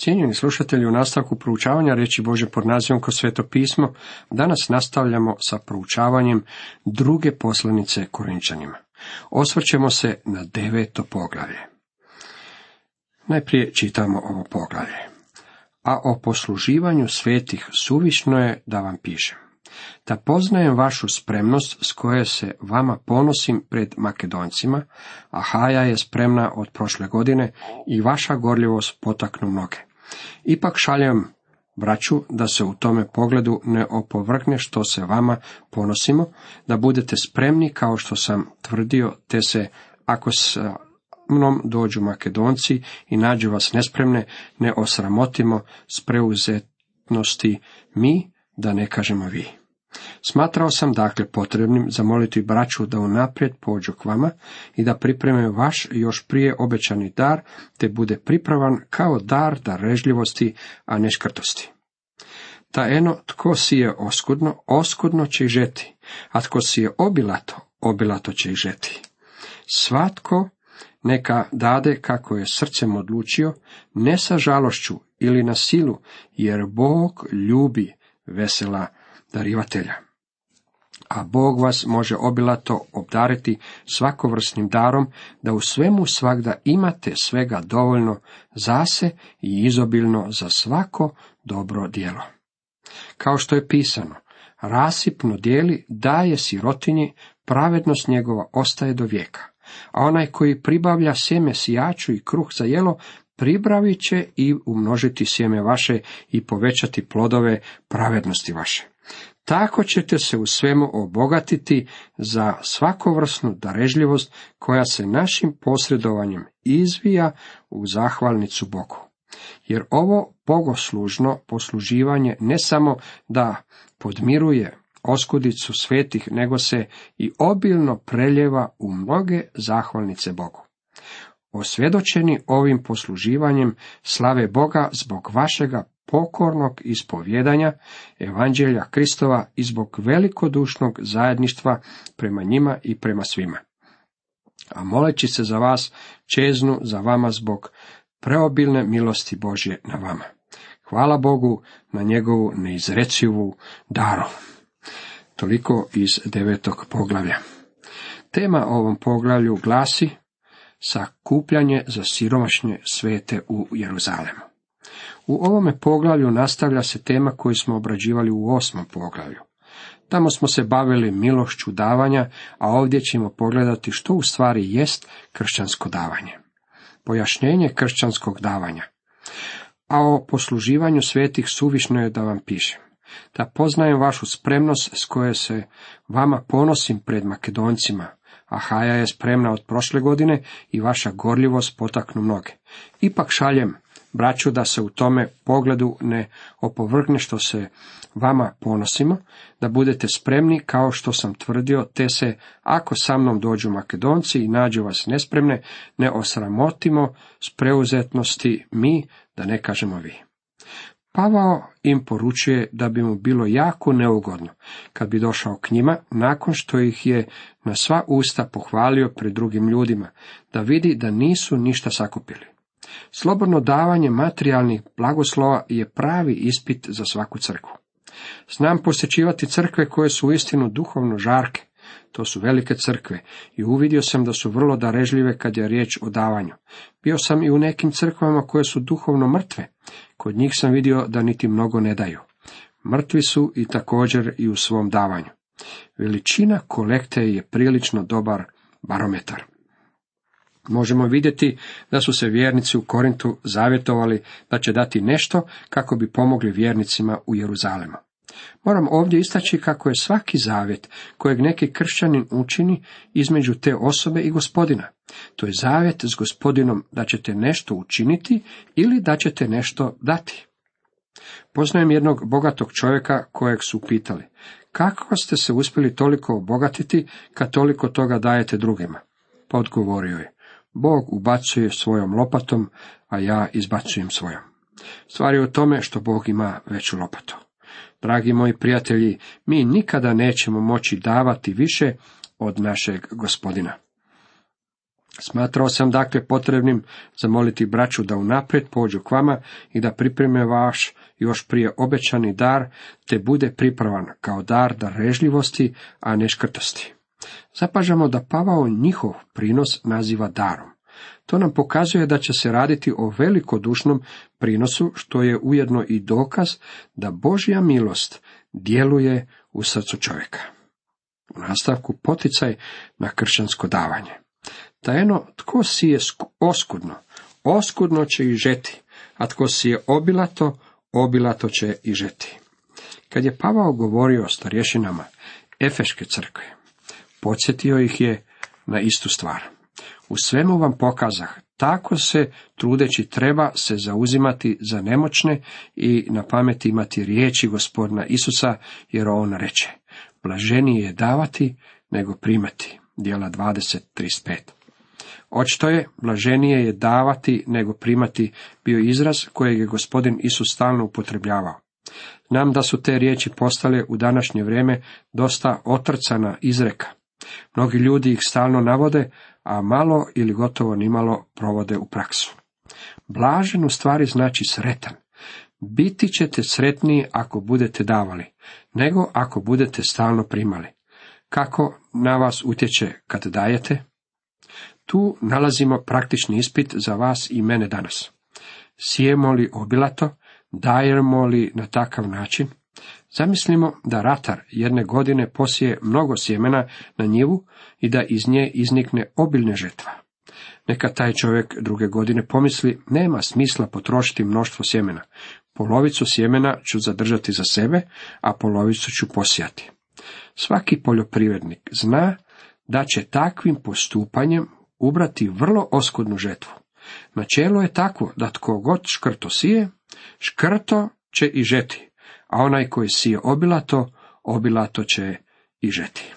Cijenjeni slušatelji, u nastavku proučavanja reći Bože pod nazivom kroz sveto pismo, danas nastavljamo sa proučavanjem druge poslanice Korinčanima. Osvrćemo se na deveto poglavlje. Najprije čitamo ovo poglavlje. A o posluživanju svetih suvišno je da vam pišem. Da poznajem vašu spremnost s koje se vama ponosim pred Makedoncima, a Haja je spremna od prošle godine i vaša gorljivost potaknu mnoge. Ipak šaljem braću da se u tome pogledu ne opovrgne što se vama ponosimo, da budete spremni kao što sam tvrdio, te se ako sa mnom dođu makedonci i nađu vas nespremne, ne osramotimo s preuzetnosti mi, da ne kažemo vi. Smatrao sam dakle potrebnim zamoliti braću da unaprijed pođu k vama i da pripreme vaš još prije obećani dar, te bude pripravan kao dar darežljivosti, a ne škrtosti. Ta eno, tko si je oskudno, oskudno će i žeti, a tko si je obilato, obilato će i žeti. Svatko neka dade kako je srcem odlučio, ne sa žalošću ili na silu, jer Bog ljubi vesela darivatelja. A Bog vas može obilato obdariti svakovrsnim darom, da u svemu svakda imate svega dovoljno zase i izobilno za svako dobro djelo. Kao što je pisano, rasipno dijeli daje sirotinji, pravednost njegova ostaje do vijeka. A onaj koji pribavlja sjeme sijaču i kruh za jelo, pribravit će i umnožiti sjeme vaše i povećati plodove pravednosti vaše. Tako ćete se u svemu obogatiti za svakovrsnu darežljivost koja se našim posredovanjem izvija u zahvalnicu Bogu. Jer ovo bogoslužno posluživanje ne samo da podmiruje oskudicu svetih, nego se i obilno preljeva u mnoge zahvalnice Bogu. Osvjedočeni ovim posluživanjem slave Boga zbog vašega pokornog ispovjedanja evanđelja Kristova i zbog velikodušnog zajedništva prema njima i prema svima. A moleći se za vas, čeznu za vama zbog preobilne milosti Božje na vama. Hvala Bogu na njegovu neizrecivu daru. Toliko iz devetog poglavlja. Tema ovom poglavlju glasi sakupljanje za siromašne svete u Jeruzalemu. U ovome poglavlju nastavlja se tema koju smo obrađivali u osmom poglavlju. Tamo smo se bavili milošću davanja, a ovdje ćemo pogledati što u stvari jest kršćansko davanje. Pojašnjenje kršćanskog davanja. A o posluživanju svetih suvišno je da vam pišem. Da poznajem vašu spremnost s koje se vama ponosim pred Makedoncima, a Haja je spremna od prošle godine i vaša gorljivost potaknu mnoge. Ipak šaljem braću da se u tome pogledu ne opovrgne što se vama ponosimo, da budete spremni kao što sam tvrdio, te se, ako sa mnom dođu makedonci i nađu vas nespremne, ne osramotimo s preuzetnosti mi, da ne kažemo vi. Pavao im poručuje da bi mu bilo jako neugodno kad bi došao k njima nakon što ih je na sva usta pohvalio pred drugim ljudima, da vidi da nisu ništa sakupili. Slobodno davanje materijalnih blagoslova je pravi ispit za svaku crkvu. Znam posjećivati crkve koje su uistinu duhovno žarke. To su velike crkve i uvidio sam da su vrlo darežljive kad je riječ o davanju. Bio sam i u nekim crkvama koje su duhovno mrtve. Kod njih sam vidio da niti mnogo ne daju. Mrtvi su i također i u svom davanju. Veličina kolekte je prilično dobar barometar. Možemo vidjeti da su se vjernici u Korintu zavjetovali da će dati nešto kako bi pomogli vjernicima u Jeruzalemu. Moram ovdje istaći kako je svaki zavjet kojeg neki kršćanin učini između te osobe i gospodina. To je zavjet s gospodinom da ćete nešto učiniti ili da ćete nešto dati. Poznajem jednog bogatog čovjeka kojeg su pitali, kako ste se uspjeli toliko obogatiti kad toliko toga dajete drugima? Pa odgovorio je, Bog ubacuje svojom lopatom, a ja izbacujem svojom. Stvar je u tome što Bog ima veću lopatu. Dragi moji prijatelji, mi nikada nećemo moći davati više od našeg gospodina. Smatrao sam dakle potrebnim zamoliti braću da unaprijed pođu k vama i da pripreme vaš još prije obećani dar, te bude pripravan kao dar darežljivosti, a ne škrtosti. Zapažamo da Pavao njihov prinos naziva darom. To nam pokazuje da će se raditi o velikodušnom prinosu, što je ujedno i dokaz da Božja milost djeluje u srcu čovjeka. U nastavku poticaj na kršćansko davanje. Tajno, tko sije oskudno, oskudno će i žeti, a tko sije obilato, obilato će i žeti. Kad je Pavao govorio o starješinama Efeške crkve, podsjetio ih je na istu stvar. U svemu vam pokazah, tako se trudeći treba se zauzimati za nemoćne i na pameti imati riječi gospodina Isusa, jer on reče, blaženije je davati nego primati. Dijela 20.35 Očito je, blaženije je davati nego primati bio izraz kojeg je gospodin Isus stalno upotrebljavao. Znam da su te riječi postale u današnje vrijeme dosta otrcana izreka. Mnogi ljudi ih stalno navode, a malo ili gotovo nimalo provode u praksu. Blažen u stvari znači sretan. Biti ćete sretniji ako budete davali, nego ako budete stalno primali. Kako na vas utječe kad dajete? Tu nalazimo praktični ispit za vas i mene danas. Sijemo li obilato, dajemo li na takav način? Zamislimo da ratar jedne godine posije mnogo sjemena na njivu i da iz nje iznikne obilne žetva. Neka taj čovjek druge godine pomisli, nema smisla potrošiti mnoštvo sjemena. Polovicu sjemena ću zadržati za sebe, a polovicu ću posijati. Svaki poljoprivrednik zna da će takvim postupanjem ubrati vrlo oskudnu žetvu. Načelo je tako da tko god škrto sije, škrto će i žeti, a onaj koji sije obilato, obilato će i žeti.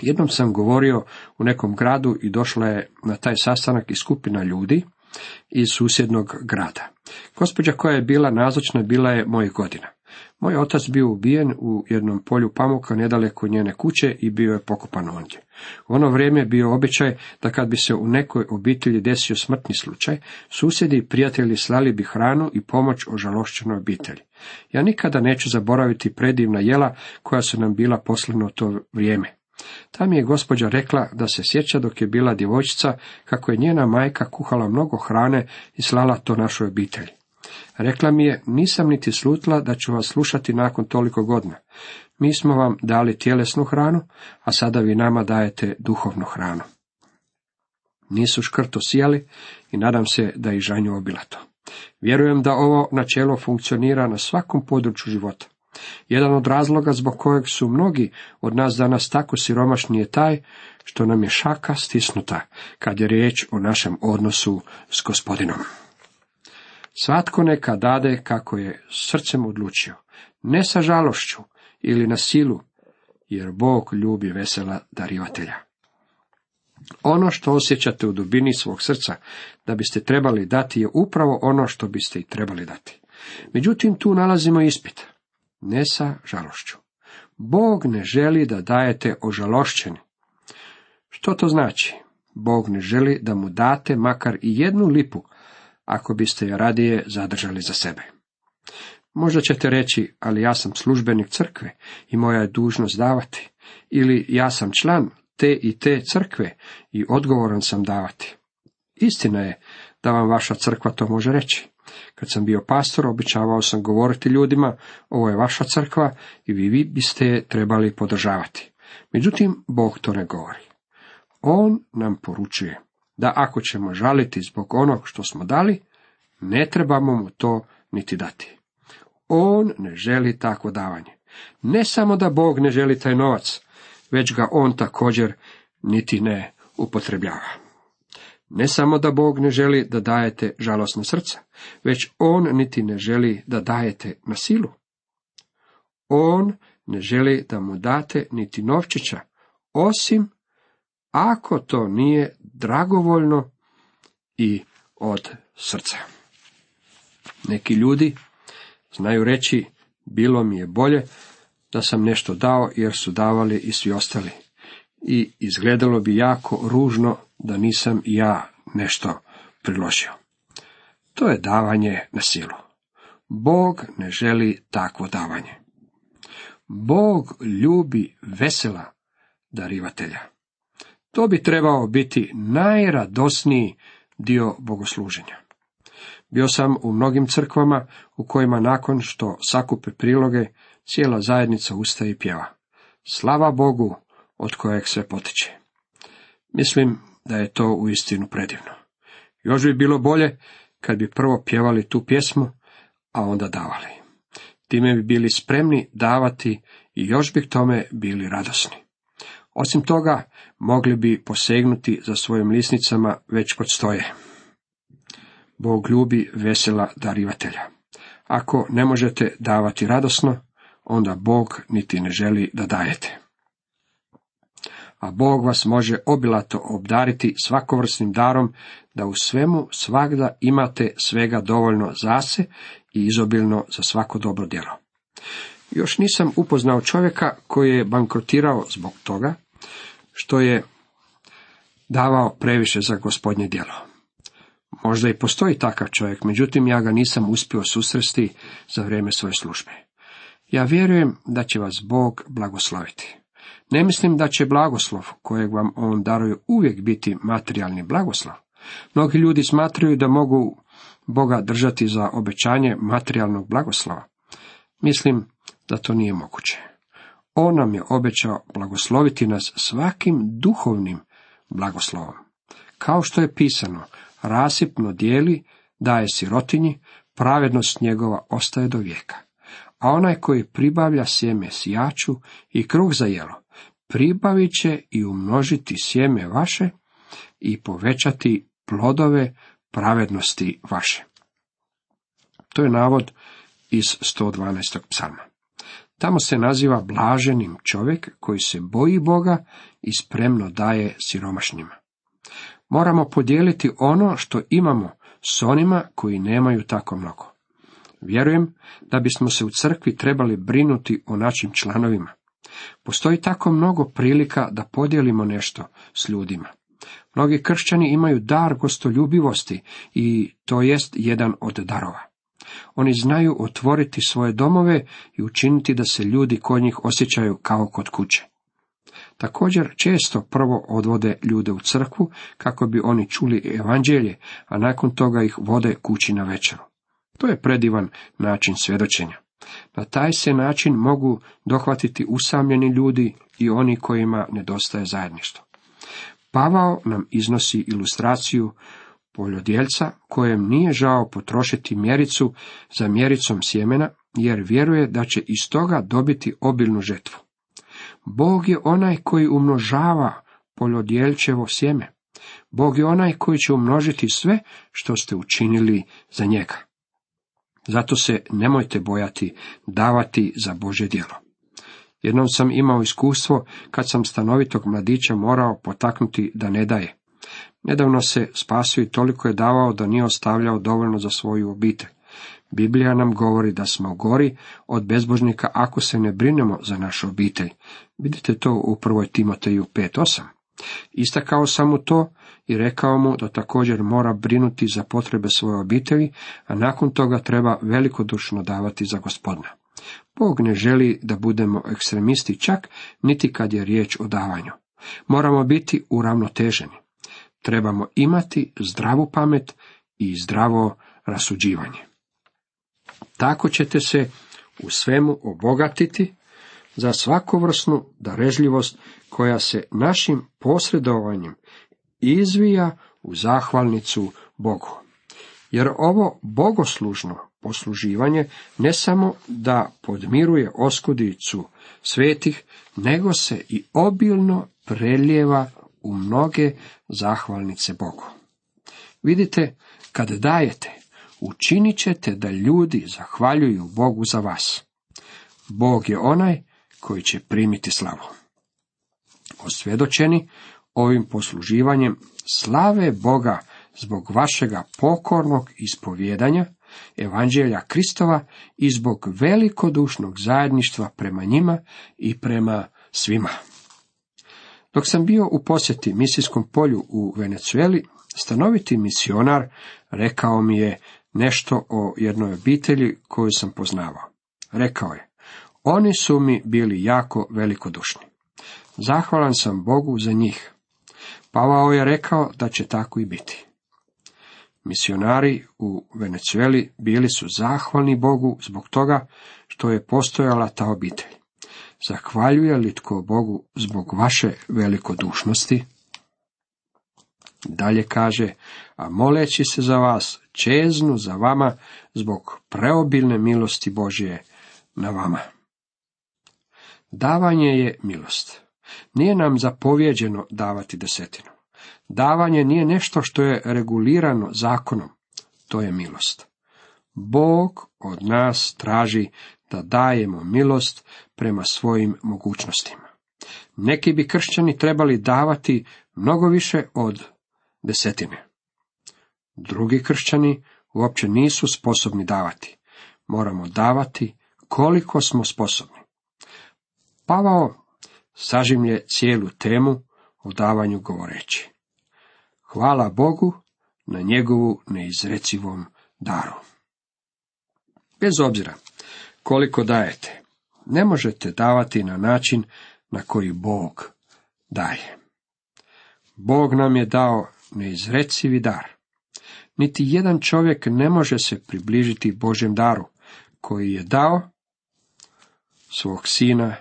Jednom sam govorio u nekom gradu i došla je na taj sastanak i skupina ljudi iz susjednog grada. Gospođa koja je bila nazočna bila je mojih godina. Moj otac bio ubijen u jednom polju pamuka nedaleko njene kuće i bio je pokopan ondje. U ono vrijeme bio običaj da kad bi se u nekoj obitelji desio smrtni slučaj, susjedi i prijatelji slali bi hranu i pomoć ožalošćenoj obitelji. Ja nikada neću zaboraviti predivna jela koja su nam bila poslana u to vrijeme. Ta mi je gospođa rekla da se sjeća dok je bila djevojčica kako je njena majka kuhala mnogo hrane i slala to našoj obitelji. Rekla mi je, nisam niti slutila da ću vas slušati nakon toliko godina. Mi smo vam dali tjelesnu hranu, a sada vi nama dajete duhovnu hranu. Nisu škrto sijali i nadam se da i žanju obilato. Vjerujem da ovo načelo funkcionira na svakom području života. Jedan od razloga zbog kojeg su mnogi od nas danas tako siromašni je taj što nam je šaka stisnuta kad je riječ o našem odnosu s gospodinom. Svatko neka dade kako je srcem odlučio, ne sa žalošću ili na silu, jer Bog ljubi vesela darivatelja. Ono što osjećate u dubini svog srca da biste trebali dati je upravo ono što biste i trebali dati. Međutim, tu nalazimo ispit, ne sa žalošću. Bog ne želi da dajete ožalošćeni. Što to znači? Bog ne želi da mu date makar i jednu lipu ako biste je radije zadržali za sebe. Možda ćete reći, ali ja sam službenik crkve i moja je dužnost davati, ili ja sam član te i te crkve i odgovoran sam davati. Istina je da vam vaša crkva to može reći. Kad sam bio pastor, običavao sam govoriti ljudima, ovo je vaša crkva i vi, vi biste je trebali podržavati. Međutim, Bog to ne govori. On nam poručuje, da ako ćemo žaliti zbog onog što smo dali, ne trebamo mu to niti dati. On ne želi takvo davanje. Ne samo da Bog ne želi taj novac, već ga on također niti ne upotrebljava. Ne samo da Bog ne želi da dajete žalosna srca, već on niti ne želi da dajete na silu. On ne želi da mu date niti novčića, osim ako to nije dragovoljno i od srca. Neki ljudi znaju reći, bilo mi je bolje da sam nešto dao jer su davali i svi ostali. i izgledalo bi jako ružno da nisam ja nešto priložio. To je davanje na silu. Bog ne želi takvo davanje. Bog ljubi vesela darivatelja. To bi trebao biti najradosniji dio bogosluženja. Bio sam u mnogim crkvama u kojima nakon što sakupe priloge, cijela zajednica ustaje i pjeva. Slava Bogu od kojeg sve potiče. Mislim da je to uistinu predivno. Još bi bilo bolje kad bi prvo pjevali tu pjesmu, a onda davali. Time bi bili spremni davati i još bi k tome bili radosni. Osim toga, mogli bi posegnuti za svojim lisnicama već kod stoje. Bog ljubi vesela darivatelja. Ako ne možete davati radosno, onda Bog niti ne želi da dajete. A Bog vas može obilato obdariti svakovrsnim darom, da u svemu svagda imate svega dovoljno zase i izobilno za svako dobro djelo. Još nisam upoznao čovjeka koji je bankrotirao zbog toga, što je davao previše za gospodnje djelo. Možda i postoji takav čovjek, međutim ja ga nisam uspio susresti za vrijeme svoje službe. Ja vjerujem da će vas Bog blagosloviti. Ne mislim da će blagoslov kojeg vam on daruje uvijek biti materijalni blagoslov. Mnogi ljudi smatraju da mogu Boga držati za obećanje materijalnog blagoslova. Mislim da to nije moguće. On nam je obećao blagosloviti nas svakim duhovnim blagoslovom. Kao što je pisano, rasipno dijeli, daje sirotinji, pravednost njegova ostaje do vijeka. A onaj koji pribavlja sjeme sijaču i kruh za jelo, pribavit će i umnožiti sjeme vaše i povećati plodove pravednosti vaše. To je navod iz 112. psalma. Tamo se naziva blaženim čovjek koji se boji Boga i spremno daje siromašnjima. Moramo podijeliti ono što imamo s onima koji nemaju tako mnogo. Vjerujem da bismo se u crkvi trebali brinuti o našim članovima. Postoji tako mnogo prilika da podijelimo nešto s ljudima. Mnogi kršćani imaju dar gostoljubivosti i to jest jedan od darova. Oni znaju otvoriti svoje domove i učiniti da se ljudi kod njih osjećaju kao kod kuće. Također često prvo odvode ljude u crkvu kako bi oni čuli evanđelje, a nakon toga ih vode kući na večeru. To je predivan način svjedočenja. Na taj se način mogu dohvatiti usamljeni ljudi i oni kojima nedostaje zajedništvo. Pavao nam iznosi ilustraciju poljodjelca kojem nije žao potrošiti mjericu za mjericom sjemena, jer vjeruje da će iz toga dobiti obilnu žetvu. Bog je onaj koji umnožava poljodjelčevo sjeme. Bog je onaj koji će umnožiti sve što ste učinili za njega. Zato se nemojte bojati davati za Bože djelo. Jednom sam imao iskustvo kad sam stanovitog mladića morao potaknuti da ne daje. Nedavno se spasio i toliko je davao da nije ostavljao dovoljno za svoju obitelj. Biblija nam govori da smo gori od bezbožnika ako se ne brinemo za našu obitelj. Vidite to u 1. Timoteju 5.8. Istakao sam mu to i rekao mu da također mora brinuti za potrebe svoje obitelji, a nakon toga treba velikodušno davati za gospodina. Bog ne želi da budemo ekstremisti čak niti kad je riječ o davanju. Moramo biti uravnoteženi. Trebamo imati zdravu pamet i zdravo rasuđivanje. Tako ćete se u svemu obogatiti za svakovrsnu darežljivost koja se našim posredovanjem izvija u zahvalnicu Bogu. Jer ovo bogoslužno posluživanje ne samo da podmiruje oskudicu svetih, nego se i obilno preljeva u mnoge zahvalnice Bogu. Vidite, kad dajete, učinit ćete da ljudi zahvaljuju Bogu za vas. Bog je onaj koji će primiti slavu. Osvjedočeni ovim posluživanjem slave Boga zbog vašega pokornog ispovjedanja, evanđelja Kristova i zbog velikodušnog zajedništva prema njima i prema svima. Dok sam bio u posjeti misijskom polju u Venecueli, stanoviti misionar rekao mi je nešto o jednoj obitelji koju sam poznavao. Rekao je, oni su mi bili jako velikodušni. Zahvalan sam Bogu za njih. Pavao je rekao da će tako i biti. Misionari u Venecueli bili su zahvalni Bogu zbog toga što je postojala ta obitelj. Zahvaljuje li tko Bogu zbog vaše velikodušnosti? Dalje kaže, a moleći se za vas, čeznu za vama zbog preobilne milosti Božje na vama. Davanje je milost. Nije nam zapovjeđeno davati desetinu. Davanje nije nešto što je regulirano zakonom, to je milost. Bog od nas traži da dajemo milost prema svojim mogućnostima. Neki bi kršćani trebali davati mnogo više od desetine. Drugi kršćani uopće nisu sposobni davati. Moramo davati koliko smo sposobni. Pavao sažimlje cijelu temu o davanju govoreći. Hvala Bogu na njegovu neizrecivom daru. Bez obzira koliko dajete, ne možete davati na način na koji Bog daje. Bog nam je dao neizrecivi dar. Niti jedan čovjek ne može se približiti Božjem daru, koji je dao svog sina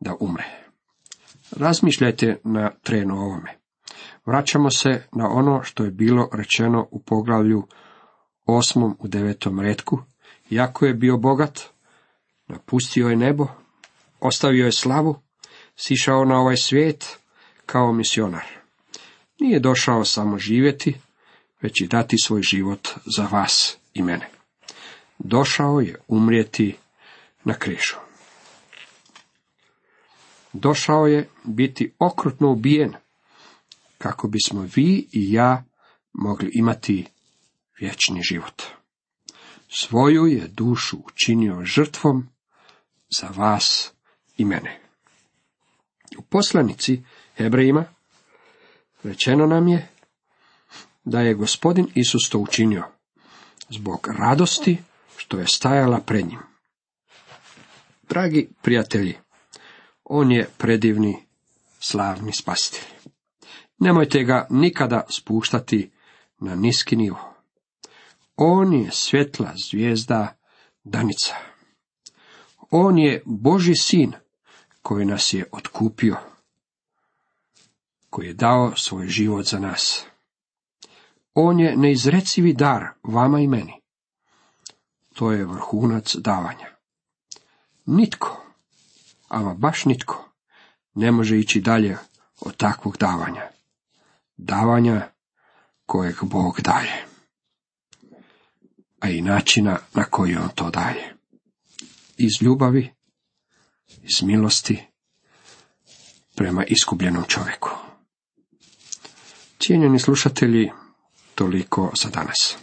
da umre. Razmišljajte na trenu ovome. Vraćamo se na ono što je bilo rečeno u poglavlju osmom u devetom redku. Jako je bio bogat, napustio je nebo, ostavio je slavu, sišao na ovaj svijet kao misionar. Nije došao samo živjeti, već i dati svoj život za vas i mene. Došao je umrijeti na križu. Došao je biti okrutno ubijen, kako bismo vi i ja mogli imati vječni život. Svoju je dušu učinio žrtvom za vas i mene. U poslanici Hebrejima rečeno nam je da je gospodin Isus to učinio zbog radosti što je stajala pred njim. Dragi prijatelji, on je predivni, slavni spasitelj. Nemojte ga nikada spuštati na niski nivo. On je svjetla zvijezda danica. On je Boži sin koji nas je otkupio, koji je dao svoj život za nas. On je neizrecivi dar vama i meni. To je vrhunac davanja. Nitko, ama baš nitko, ne može ići dalje od takvog davanja. Davanja kojeg Bog daje. A i načina na koji on to daje. Iz ljubavi, iz milosti, prema iskubljenom čovjeku. Cijenjeni slušatelji, toliko za danas.